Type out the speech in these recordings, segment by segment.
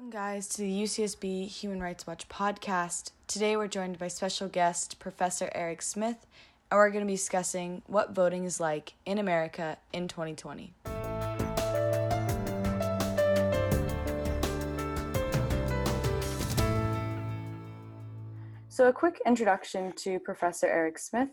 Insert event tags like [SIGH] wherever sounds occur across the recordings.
Welcome, guys, to the UCSB Human Rights Watch podcast. Today, we're joined by special guest Professor Eric Smith, and we're going to be discussing what voting is like in America in 2020. So, a quick introduction to Professor Eric Smith.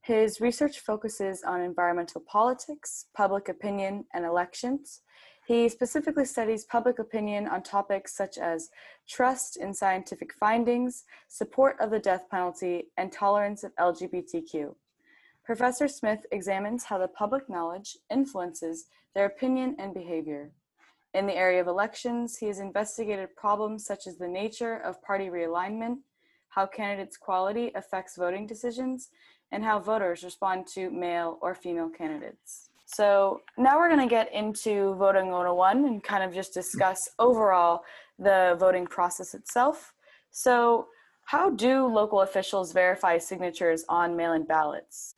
His research focuses on environmental politics, public opinion, and elections. He specifically studies public opinion on topics such as trust in scientific findings, support of the death penalty, and tolerance of LGBTQ. Professor Smith examines how the public knowledge influences their opinion and behavior. In the area of elections, he has investigated problems such as the nature of party realignment, how candidates' quality affects voting decisions, and how voters respond to male or female candidates. So now we're going to get into Voting 101 and kind of just discuss overall the voting process itself. So, how do local officials verify signatures on mail in ballots?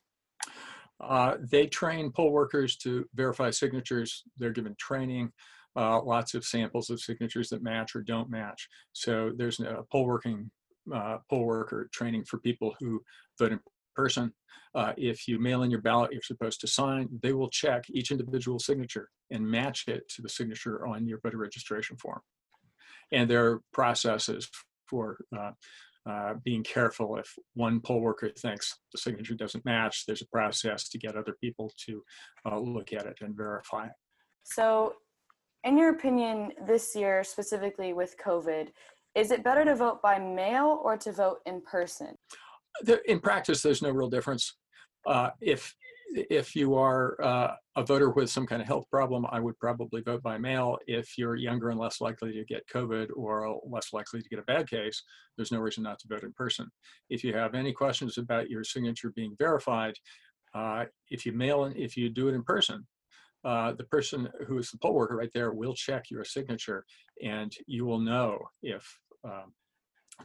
Uh, they train poll workers to verify signatures. They're given training, uh, lots of samples of signatures that match or don't match. So there's a poll working uh, poll worker training for people who vote in person. Uh, if you mail in your ballot, you're supposed to sign. They will check each individual signature and match it to the signature on your voter registration form. And there are processes for uh, uh, being careful if one poll worker thinks the signature doesn't match, there's a process to get other people to uh, look at it and verify. So, in your opinion, this year, specifically with COVID, is it better to vote by mail or to vote in person? In practice, there's no real difference. Uh, if if you are uh, a voter with some kind of health problem, I would probably vote by mail. If you're younger and less likely to get COVID or less likely to get a bad case, there's no reason not to vote in person. If you have any questions about your signature being verified, uh, if you mail in, if you do it in person, uh, the person who is the poll worker right there will check your signature and you will know if um,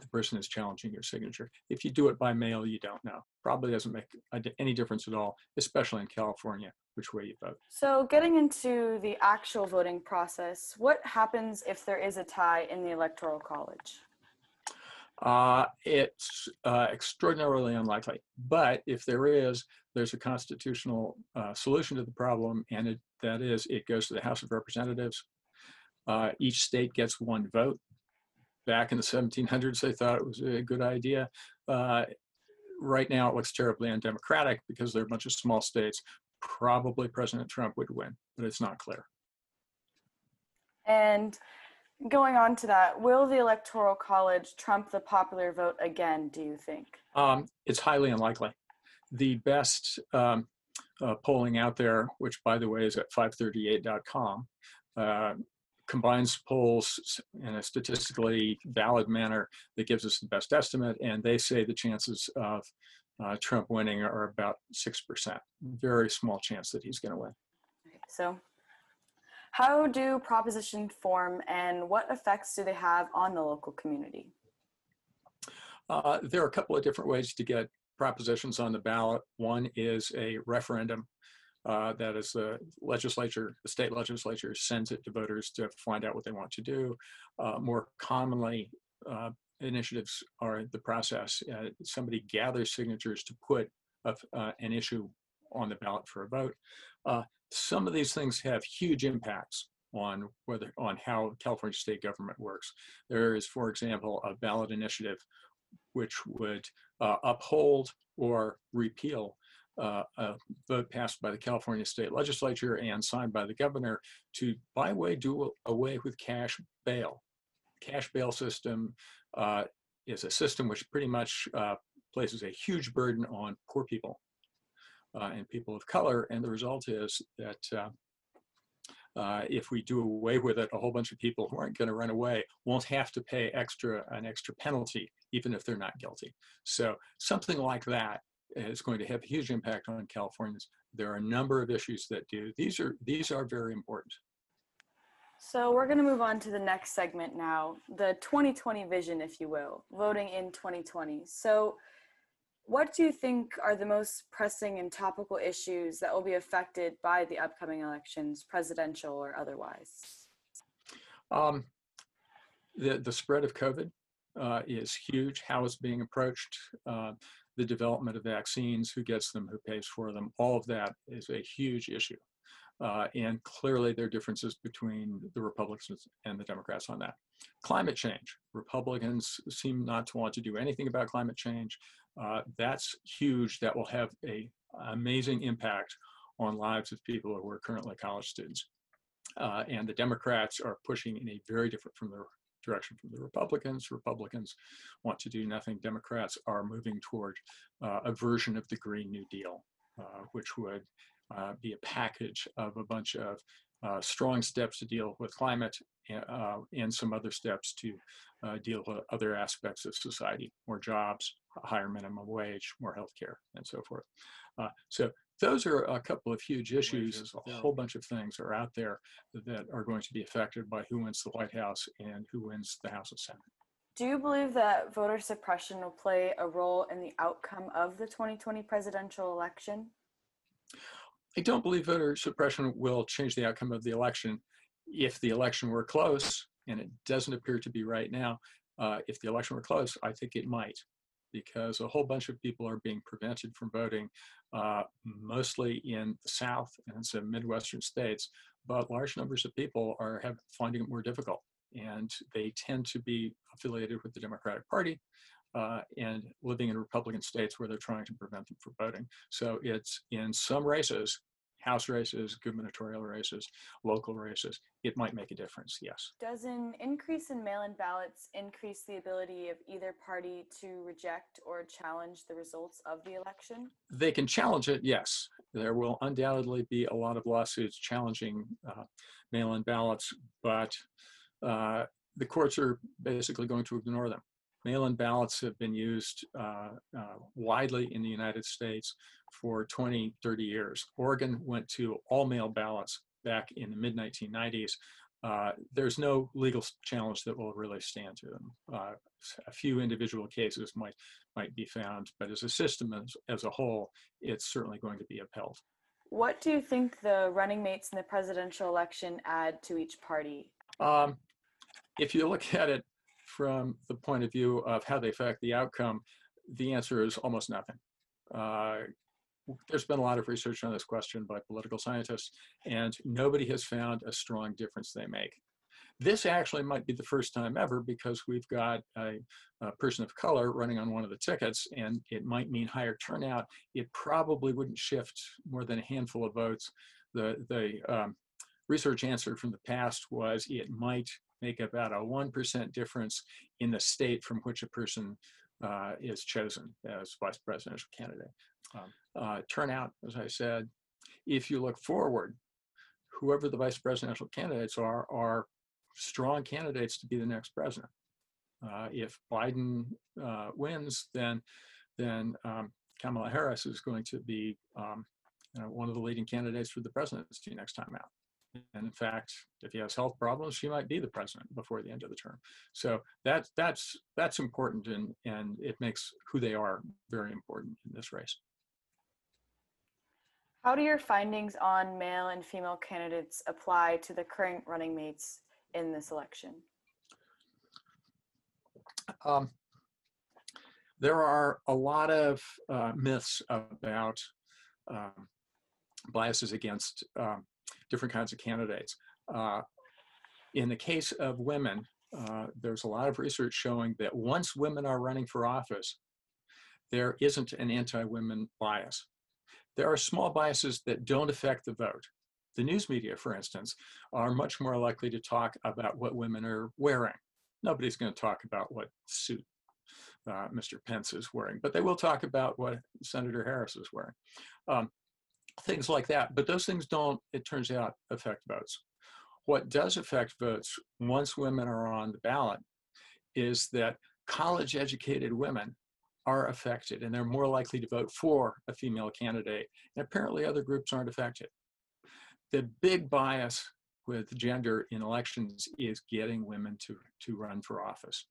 the person is challenging your signature. If you do it by mail, you don't know. Probably doesn't make any difference at all, especially in California, which way you vote. So, getting into the actual voting process, what happens if there is a tie in the Electoral College? Uh, it's uh, extraordinarily unlikely. But if there is, there's a constitutional uh, solution to the problem, and it, that is it goes to the House of Representatives. Uh, each state gets one vote back in the 1700s, they thought it was a good idea. Uh, right now, it looks terribly undemocratic because there are a bunch of small states. Probably President Trump would win, but it's not clear. And going on to that, will the Electoral College trump the popular vote again, do you think? Um, it's highly unlikely. The best um, uh, polling out there, which by the way is at 538.com, uh, combines polls in a statistically valid manner that gives us the best estimate, and they say the chances of uh, Trump winning are about 6%. Very small chance that he's going to win. So, how do propositions form and what effects do they have on the local community? Uh, there are a couple of different ways to get propositions on the ballot. One is a referendum uh, that is the legislature, the state legislature sends it to voters to find out what they want to do. Uh, more commonly, uh, initiatives are the process. Uh, somebody gathers signatures to put a, uh, an issue on the ballot for a vote. Uh, some of these things have huge impacts on whether on how California state government works. There is, for example, a ballot initiative which would uphold or repeal uh, a vote passed by the California state legislature and signed by the governor to, by way, do away with cash bail. Cash bail system uh, is a system which pretty much uh, places a huge burden on poor people uh, and people of color, and the result is that uh, uh, if we do away with it, a whole bunch of people who aren't going to run away won't have to pay extra an extra penalty, even if they're not guilty. So something like that is going to have a huge impact on Californians. There are a number of issues that do. These are these are very important. So we're going to move on to the next segment now, the 2020 vision, if you will, voting in 2020. So, what do you think are the most pressing and topical issues that will be affected by the upcoming elections, presidential or otherwise? Um, the, the spread of COVID uh, is huge. How it's being approached, uh, the development of vaccines, who gets them, who pays for them, all of that is a huge issue. Uh, and clearly there are differences between the Republicans and the Democrats on that. Climate change. Republicans seem not to want to do anything about climate change. Uh, that's huge. That will have a amazing impact on lives of people who are currently college students. Uh, and the Democrats are pushing in a very different from the direction from the Republicans. Republicans want to do nothing. Democrats are moving toward uh, a version of the Green New Deal, uh, which would uh, be a package of a bunch of uh, strong steps to deal with climate uh, and some other steps to deal with other aspects of society, more jobs, a higher minimum wage, more health care, and so forth. so those are a couple of huge issues. A whole bunch of things are out there that are going to be affected by who wins the White House and who wins the House and Senate. Do you believe that voter suppression will play a role in the outcome of the 2020 presidential election? I don't believe voter suppression will change the outcome of the election. If the election were close, and it doesn't appear to be right now, uh, if the election were close, I think it might, because a whole bunch of people are being prevented from voting, uh, mostly in the South and some Midwestern states, but large numbers of people are have, finding it more difficult. And they tend to be affiliated with the Democratic Party uh, and living in Republican states where they're trying to prevent them from voting. So it's in some races, House races, gubernatorial races, local races, it might make a difference, yes. Does an increase in mail in ballots increase the ability of either party to reject or challenge the results of the election? They can challenge it, yes. There will undoubtedly be a lot of lawsuits challenging uh, mail in ballots, but uh, the courts are basically going to ignore them. Mail-in ballots have been used uh, uh, widely in the United States for 20, 30 years. Oregon went to all mail ballots back in the mid 1990s. Uh, there's no legal challenge that will really stand to them. Uh, a few individual cases might might be found, but as a system as, as a whole, it's certainly going to be upheld. What do you think the running mates in the presidential election add to each party? Um, if you look at it from the point of view of how they affect the outcome, the answer is almost nothing. Uh, there's been a lot of research on this question by political scientists, and nobody has found a strong difference they make. This actually might be the first time ever because we've got a, a, person of color running on one of the tickets, and it might mean higher turnout. It probably wouldn't shift more than a handful of votes. The, the um, research answer from the past was it might make about a 1% difference in the state from which a person uh, is chosen as vice presidential candidate. Um, uh, turnout, as I said, if you look forward, whoever the vice presidential candidates are, are strong candidates to be the next president. Uh, if Biden uh, wins, then then um, Kamala Harris is going to be um, know, one of the leading candidates for the presidency next time out. And in fact, if he has health problems, she might be the president before the end of the term. So that's that's that's important, and and it makes who they are very important in this race. How do your findings on male and female candidates apply to the current running mates in this election? Um, there are a lot of uh, myths about um, biases against um, different kinds of candidates. Uh, in the case of women, uh, there's a lot of research showing that once women are running for office, there isn't an anti-women bias. There are small biases that don't affect the vote. The news media, for instance, are much more likely to talk about what women are wearing. Nobody's going to talk about what suit uh, Mr. Pence is wearing, but they will talk about what Senator Harris is wearing. Um, things like that. But those things don't, it turns out, affect votes. What does affect votes once women are on the ballot is that college educated women are affected and they're more likely to vote for a female candidate. And apparently other groups aren't affected. The big bias with gender in elections is getting women to, to run for office.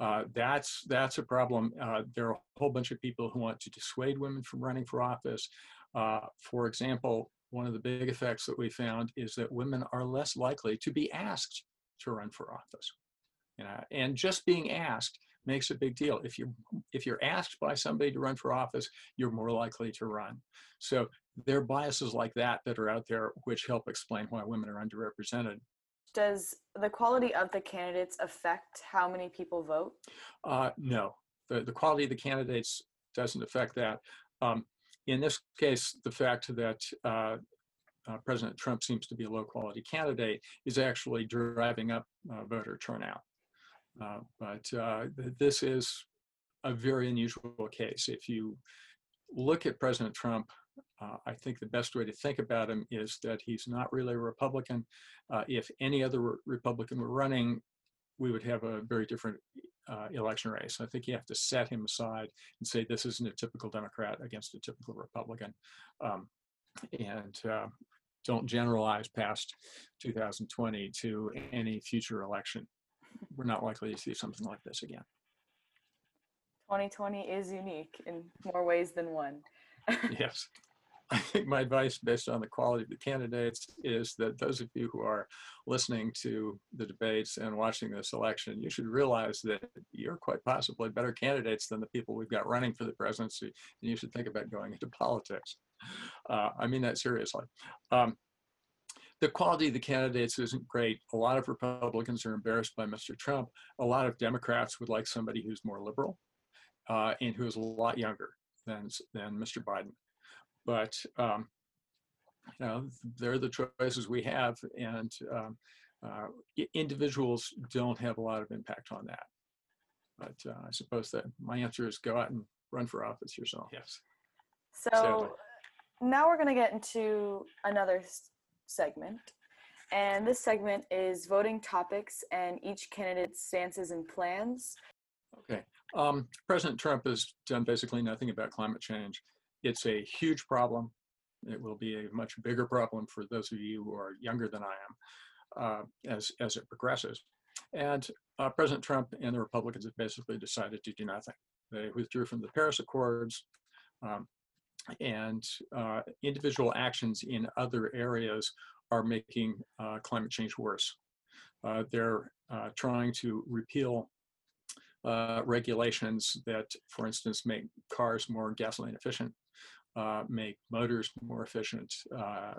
Uh, that's that's a problem. Uh, there are a whole bunch of people who want to dissuade women from running for office. Uh, for example, one of the big effects that we found is that women are less likely to be asked to run for office. And just being asked makes a big deal. If you if you're asked by somebody to run for office, you're more likely to run. So there are biases like that that are out there which help explain why women are underrepresented. Does the quality of the candidates affect how many people vote? Uh, no, the, the quality of the candidates doesn't affect that. Um, in this case, the fact that uh, uh, President Trump seems to be a low quality candidate is actually driving up uh, voter turnout. Uh, but uh, th- this is a very unusual case. If you look at President Trump, uh, I think the best way to think about him is that he's not really a Republican. Uh, if any other re- Republican were running, we would have a very different uh, election race. I think you have to set him aside and say this isn't a typical Democrat against a typical Republican. Um, and uh, don't generalize past 2020 to any future election. We're not likely to see something like this again. 2020 is unique in more ways than one. [LAUGHS] yes. I think my advice, based on the quality of the candidates, is that those of you who are listening to the debates and watching this election, you should realize that you're quite possibly better candidates than the people we've got running for the presidency, and you should think about going into politics. Uh, I mean that seriously. Um, the quality of the candidates isn't great. A lot of Republicans are embarrassed by Mr. Trump. A lot of Democrats would like somebody who's more liberal uh, and who is a lot younger than, than Mr. Biden. But um, you know they're the choices we have and um, uh, individuals don't have a lot of impact on that. But uh, i suppose that my answer is go out and run for office yourself. Yes. So Sadly. now we're going to get into another segment. And this segment is voting topics and each candidate's stances and plans okay um, president trump has done basically nothing about climate change it's a huge problem. It will be a much bigger problem for those of you who are younger than I am uh, as, as it progresses. And uh, President Trump and the Republicans have basically decided to do nothing. They withdrew from the Paris Accords, um, and uh, individual actions in other areas are making uh, climate change worse. Uh, they're uh, trying to repeal uh, regulations that, for instance, make cars more gasoline efficient uh, make motors more efficient, uh,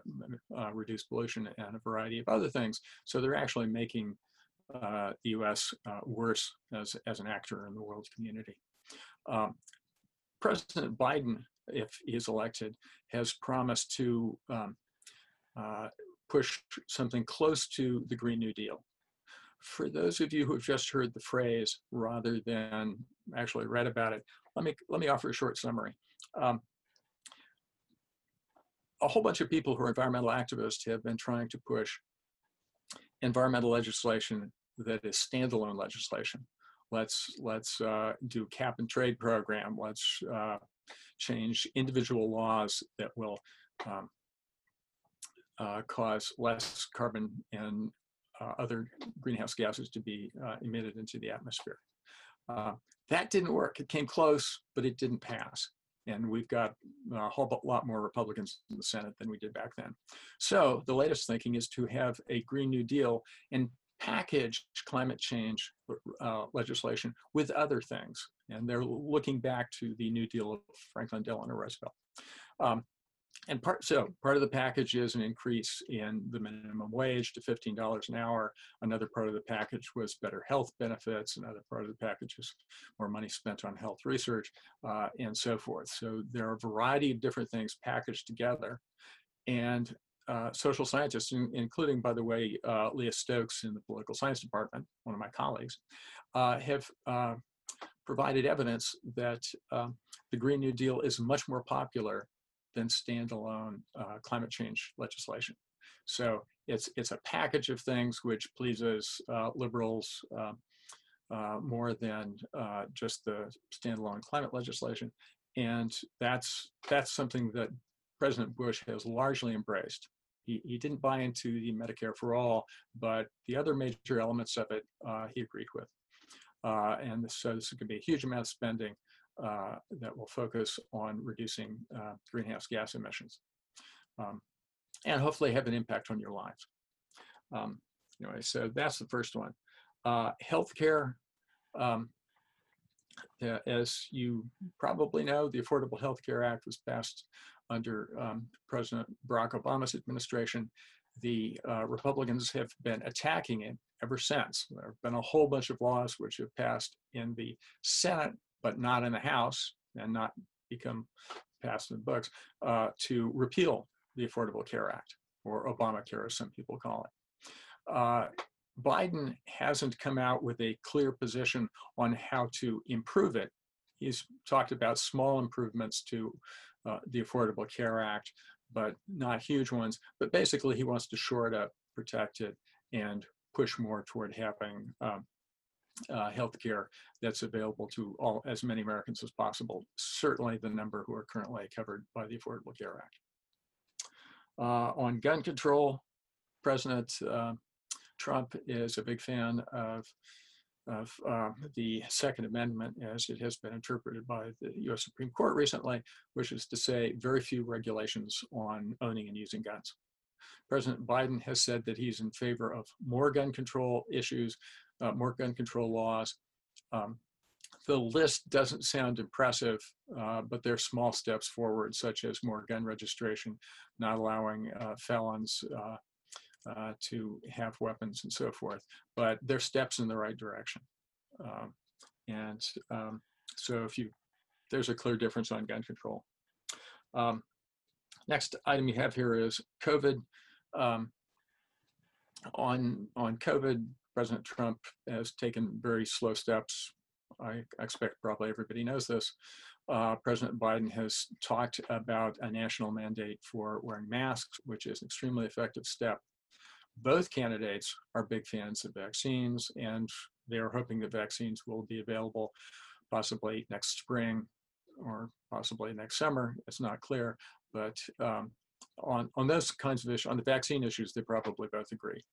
uh, reduce pollution, and a variety of other things. So they're actually making uh, the U.S. Uh, worse as, as an actor in the world community. Um, President Biden, if he is elected, has promised to um, push something close to the Green New Deal. For those of you who have just heard the phrase rather than actually read about it, let me let me offer a short summary. Um, a whole bunch of people who are environmental activists have been trying to push environmental legislation that is standalone legislation. Let's let's uh, do cap and trade program. Let's uh, change individual laws that will um, uh, cause less carbon and other greenhouse gases to be uh, emitted into the atmosphere. Uh, that didn't work. It came close, but it didn't pass and we've got a whole lot more Republicans in the Senate than we did back then. So the latest thinking is to have a Green New Deal and package climate change uh, legislation with other things. And they're looking back to the New Deal of Franklin Delano Roosevelt. Um, and part so part of the package is an increase in the minimum wage to $15 an hour. Another part of the package was better health benefits. Another part of the package is more money spent on health research uh, and so forth. So there are a variety of different things packaged together. And uh, social scientists, in, including, by the way, uh, Leah Stokes in the political science department, one of my colleagues, uh, have uh, provided evidence that um, the Green New Deal is much more popular than standalone uh, climate change legislation. So it's it's a package of things which pleases uh, liberals uh, uh more than uh, just the standalone climate legislation, and that's that's something that President Bush has largely embraced. He, he didn't buy into the Medicare for all, but the other major elements of it uh, he agreed with. and so this is going to be a huge amount of spending uh, that will focus on reducing uh, greenhouse gas emissions um, and hopefully have an impact on your lives. Um, anyway, so that's the first one. Uh, healthcare, um, as you probably know, the Affordable Health Care Act was passed under um, President Barack Obama's administration. The uh, Republicans have been attacking it ever since. There have been a whole bunch of laws which have passed in the Senate, but not in the House, and not become passed in books, uh, to repeal the Affordable Care Act, or Obamacare, as some people call it. Uh, Biden hasn't come out with a clear position on how to improve it. He's talked about small improvements to uh, the Affordable Care Act, but not huge ones. But basically, he wants to shore it up, protect it, and push more toward having um, uh, health care that's available to all as many Americans as possible. Certainly, the number who are currently covered by the Affordable Care Act. Uh, on gun control, President uh, Trump is a big fan of, of uh, the Second Amendment as it has been interpreted by the US Supreme Court recently, which is to say very few regulations on owning and using guns. President Biden has said that he's in favor of more gun control issues, uh, more gun control laws. Um, the list doesn't sound impressive, uh, but there are small steps forward, such as more gun registration, not allowing uh, felons uh, uh, to have weapons and so forth. But they're steps in the right direction. Um, and um, so if you, there's a clear difference on gun control. Um, next item you have here is COVID. Um, on, on COVID, President Trump has taken very slow steps. I expect probably everybody knows this. Uh, President Biden has talked about a national mandate for wearing masks, which is an extremely effective step both candidates are big fans of vaccines, and they are hoping that vaccines will be available possibly next spring or possibly next summer. It's not clear, but um, on, on those kinds of issues, on the vaccine issues, they probably both agree.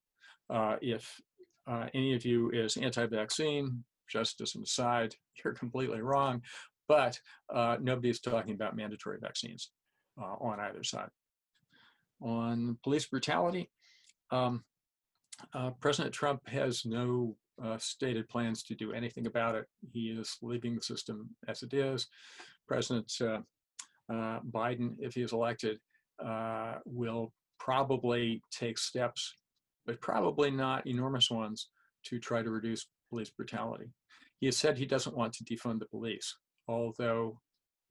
Uh, if uh, any of you is anti-vaccine, just as an aside, [LAUGHS] you're completely wrong, but uh, nobody's talking about mandatory vaccines uh, on either side. On police brutality, um, uh, President Trump has no uh, stated plans to do anything about it. He is leaving the system as it is. President uh, Biden, if he is elected, uh, will probably take steps, but probably not enormous ones, to try to reduce police brutality. He has said he doesn't want to defund the police, although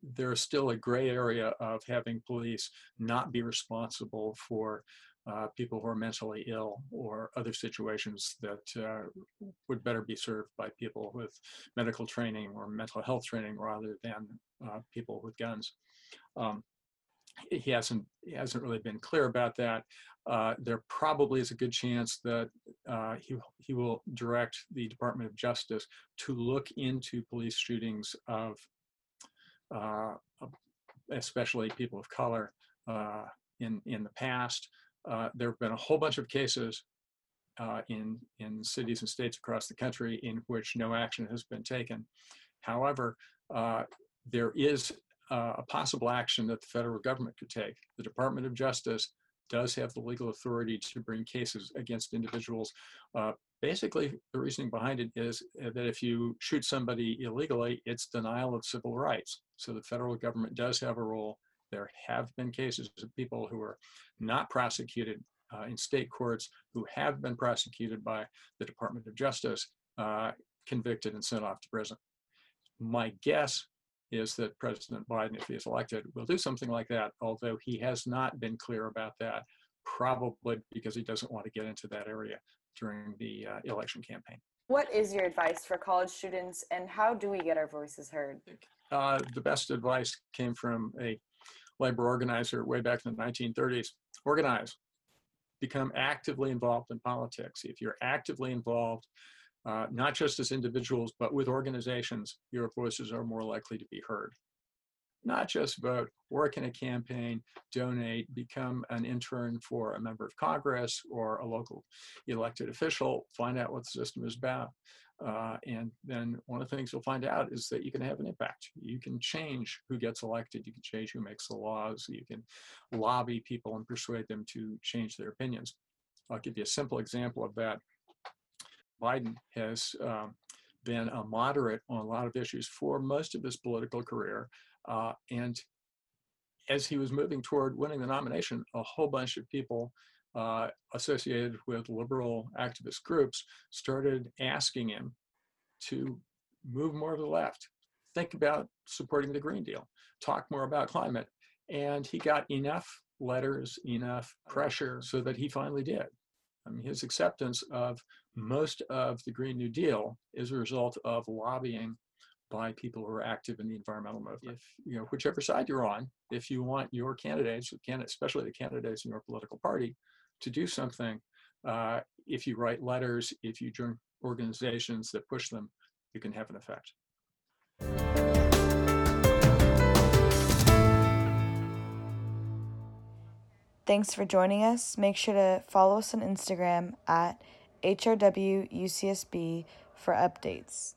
there is still a gray area of having police not be responsible for uh, people who are mentally ill or other situations that uh, would better be served by people with medical training or mental health training rather than uh, people with guns. Um, he hasn't he hasn't really been clear about that. Uh, there probably is a good chance that uh, he he will direct the Department of Justice to look into police shootings of uh, especially people of color in in the past. Uh, there have been a whole bunch of cases uh, in, in cities and states across the country in which no action has been taken. However, uh, there is uh, a possible action that the federal government could take. The Department of Justice does have the legal authority to bring cases against individuals. Uh, basically, the reasoning behind it is that if you shoot somebody illegally, it's denial of civil rights. So the federal government does have a role there have been cases of people who are not prosecuted uh, in state courts who have been prosecuted by the Department of Justice, uh, convicted and sent off to prison. My guess is that President Biden, if he is elected, will do something like that, although he has not been clear about that, probably because he doesn't want to get into that area during the uh, election campaign. What is your advice for college students, and how do we get our voices heard? Uh, the best advice came from a labor organizer way back in the 1930s. Organize, become actively involved in politics. If you're actively involved, uh, not just as individuals, but with organizations, your voices are more likely to be heard. Not just vote, work in a campaign, donate, become an intern for a member of Congress or a local elected official, find out what the system is about. Uh, and then one of the things you'll find out is that you can have an impact. You can change who gets elected. You can change who makes the laws. You can lobby people and persuade them to change their opinions. I'll give you a simple example of that. Biden has um, been a moderate on a lot of issues for most of his political career. Uh, and as he was moving toward winning the nomination, a whole bunch of people uh, associated with liberal activist groups started asking him to move more to the left, think about supporting the Green Deal, talk more about climate. And he got enough letters, enough pressure so that he finally did. I mean, his acceptance of most of the Green New Deal is a result of lobbying by people who are active in the environmental movement. If you know whichever side you're on, if you want your candidates, especially the candidates in your political party, to do something, uh, if you write letters, if you join organizations that push them, you can have an effect. Thanks for joining us. Make sure to follow us on Instagram at HRWUCSB for updates.